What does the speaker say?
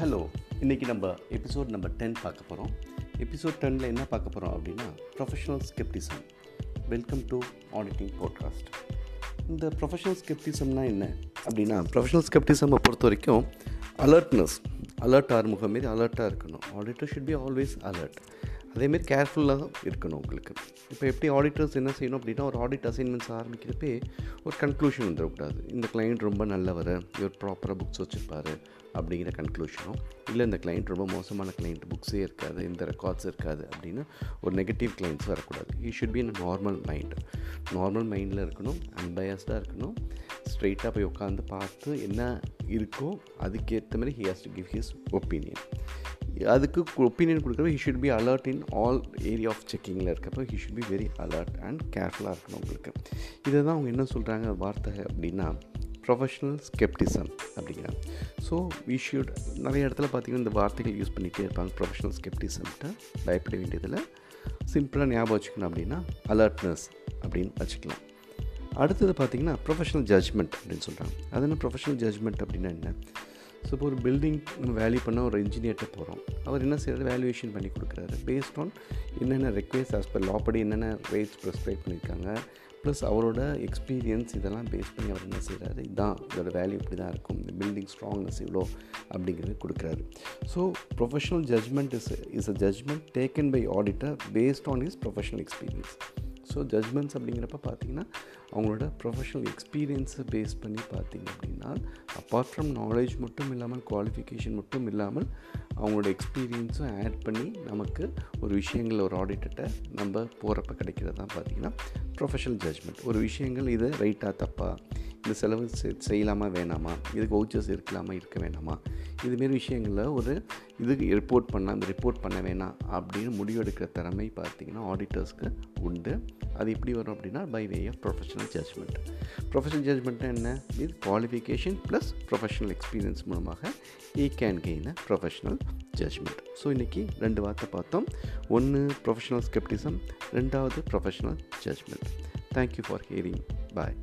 Hello இன்றைக்கி நம்ம episode number ten பார்க்க போகிறோம் எபிசோட் டெனில் என்ன பார்க்க போகிறோம் அப்படின்னா professional scepticism welcome to auditing podcast இந்த ப்ரொஃபஷனல் ஸ்கெப்டிசம்னா என்ன அப்படின்னா ப்ரொஃபஷனல் ஸ்கெப்டிசமை பொறுத்த வரைக்கும் அலர்ட்னஸ் அலர்ட் ஆறுமுகம் மாரி அலர்ட்டாக இருக்கணும். Auditor should be always alert அதேமாரி கேர்ஃபுல்லாக இருக்கணும் உங்களுக்கு. இப்போ எப்படி ஆடிட்டர்ஸ் என்ன செய்யணும் அப்படின்னா ஒரு ஆடிட் அசைன்மெண்ட்ஸ் ஆரம்பிக்கிறப்பே ஒரு கன்க்ளூஷன் வந்துடக்கூடாது. இந்த கிளைண்ட் ரொம்ப நல்லவர் இவர் ப்ராப்பராக புக்ஸ் வச்சுருப்பார் அப்படிங்கிற கன்க்ளூஷனும் இல்லை இந்த கிளைண்ட் ரொம்ப மோசமான கிளைண்ட் புக்ஸே இருக்காது இந்த ரெக்கார்ட்ஸ் இருக்காது அப்படின்னு ஒரு நெகட்டிவ் கிளைண்ட்ஸ் வரக்கூடாது. He should be in normal mind normal மைண்டில் இருக்கணும் அன்பயஸ்டாக இருக்கணும் ஸ்ட்ரெயிட்டாக போய் உட்காந்து பார்த்து என்ன இருக்கோ அதுக்கேற்ற மாதிரி he has to give his opinion அதுக்கு ஒப்பீனியன் கொடுக்குறப்ப he should be alert in all area of செக்கிங்கில் இருக்கப்போ he should be very alert and கேர்ஃபுல்லாக இருக்கணும் உங்களுக்கு. இதை தான் அவங்க என்ன சொல்கிறாங்க வார்த்தை அப்படின்னா ப்ரொஃபஷ்னல் ஸ்கெப்டிசம் அப்படிங்கிறாங்க ஸோ வி ஷுட் நிறைய இடத்துல பார்த்திங்கன்னா இந்த வார்த்தைகள் யூஸ் பண்ணிகிட்டே இருப்பாங்க ப்ரொஃபஷனல் ஸ்கெப்டிசம்கிட்ட பயப்பட வேண்டியதில் சிம்பிளாக ஞாபகம் வச்சுக்கணும் அப்படின்னா அலர்ட்னஸ் அப்படின்னு வச்சுக்கலாம். அடுத்தது பார்த்திங்கன்னா ப்ரொஃபஷனல் ஜட்ஜ்மெண்ட் அப்படின்னு சொல்கிறாங்க அது என்ன ப்ரொஃபஷனல் ஜட்ஜ்மெண்ட் அப்படின்னா என்ன? ஸோ ஒரு பில்டிங் நம்ம வேல்யூ பண்ண ஒரு இன்ஜினியர்கிட்ட போகிறோம் அவர் என்ன செய்யறது வேல்யூவேஷன் பண்ணி கொடுக்குறாரு. பேஸ்ட் ஆன் என்னென்ன ரெக்வெஸ்ட் ஆஸ் பர் லாப்படி என்னென்ன ரேட்ஸ் ப்ரிஸ்கிரைப் பண்ணியிருக்காங்க ப்ளஸ் அவரோட எக்ஸ்பீரியன்ஸ் இதெல்லாம் பேஸ் பண்ணி அவர் என்ன செய்கிறாரு இதுதான் இதோட வேல்யூ இப்படி தான் இருக்கும். இந்த பில்டிங் ஸ்ட்ராங்னஸ் இவ்வளோ அப்படிங்கிறது கொடுக்குறாரு. So professional judgement is is a judgement taken by auditor based on his professional experience so judgements அப்படிங்கிறப்ப பார்த்தீங்கன்னா அவங்களோட ப்ரொஃபஷனல் எக்ஸ்பீரியன்ஸை பேஸ் பண்ணி பார்த்தீங்க அப்படின்னா அப்பார்ட் ஃப்ரம் நாலேஜ் மட்டும் இல்லாமல் குவாலிஃபிகேஷன் மட்டும் இல்லாமல் அவங்களோட எக்ஸ்பீரியன்ஸும் ஆட் பண்ணி நமக்கு ஒரு விஷயங்கள் ஒரு ஆடிட்டர்கிட்ட நம்ம போகிறப்ப கிடைக்கிறது தான் பார்த்திங்கன்னா ப்ரொஃபஷனல் ஜட்ஜ்மெண்ட் ஒரு விஷயங்கள் இது ரைட்டாக தப்பாக இந்த செலவு செய்யலாமா வேணாமா? இதுக்கு வவுச்சர்ஸ் இருக்கலாமா இருக்க வேணாமா? இதுமாரி விஷயங்களில் ஒரு இதுக்கு ரிப்போர்ட் பண்ணால் அந்த ரிப்போர்ட் பண்ண வேணாம் அப்படின்னு முடிவெடுக்கிற திறமை பார்த்திங்கன்னா ஆடிட்டர்ஸ்க்கு உண்டு. அது எப்படி வரும் அப்படின்னா by way of professional judgement professional judgement என்ன? With qualification plus professional experience மூலமாக he can gain a professional judgement so இன்றைக்கி ரெண்டு வார்த்தை பார்த்தோம். ஒன்று ப்ரொஃபஷனல் ஸ்கெப்டிசம் ரெண்டாவது professional judgement thank you for hearing bye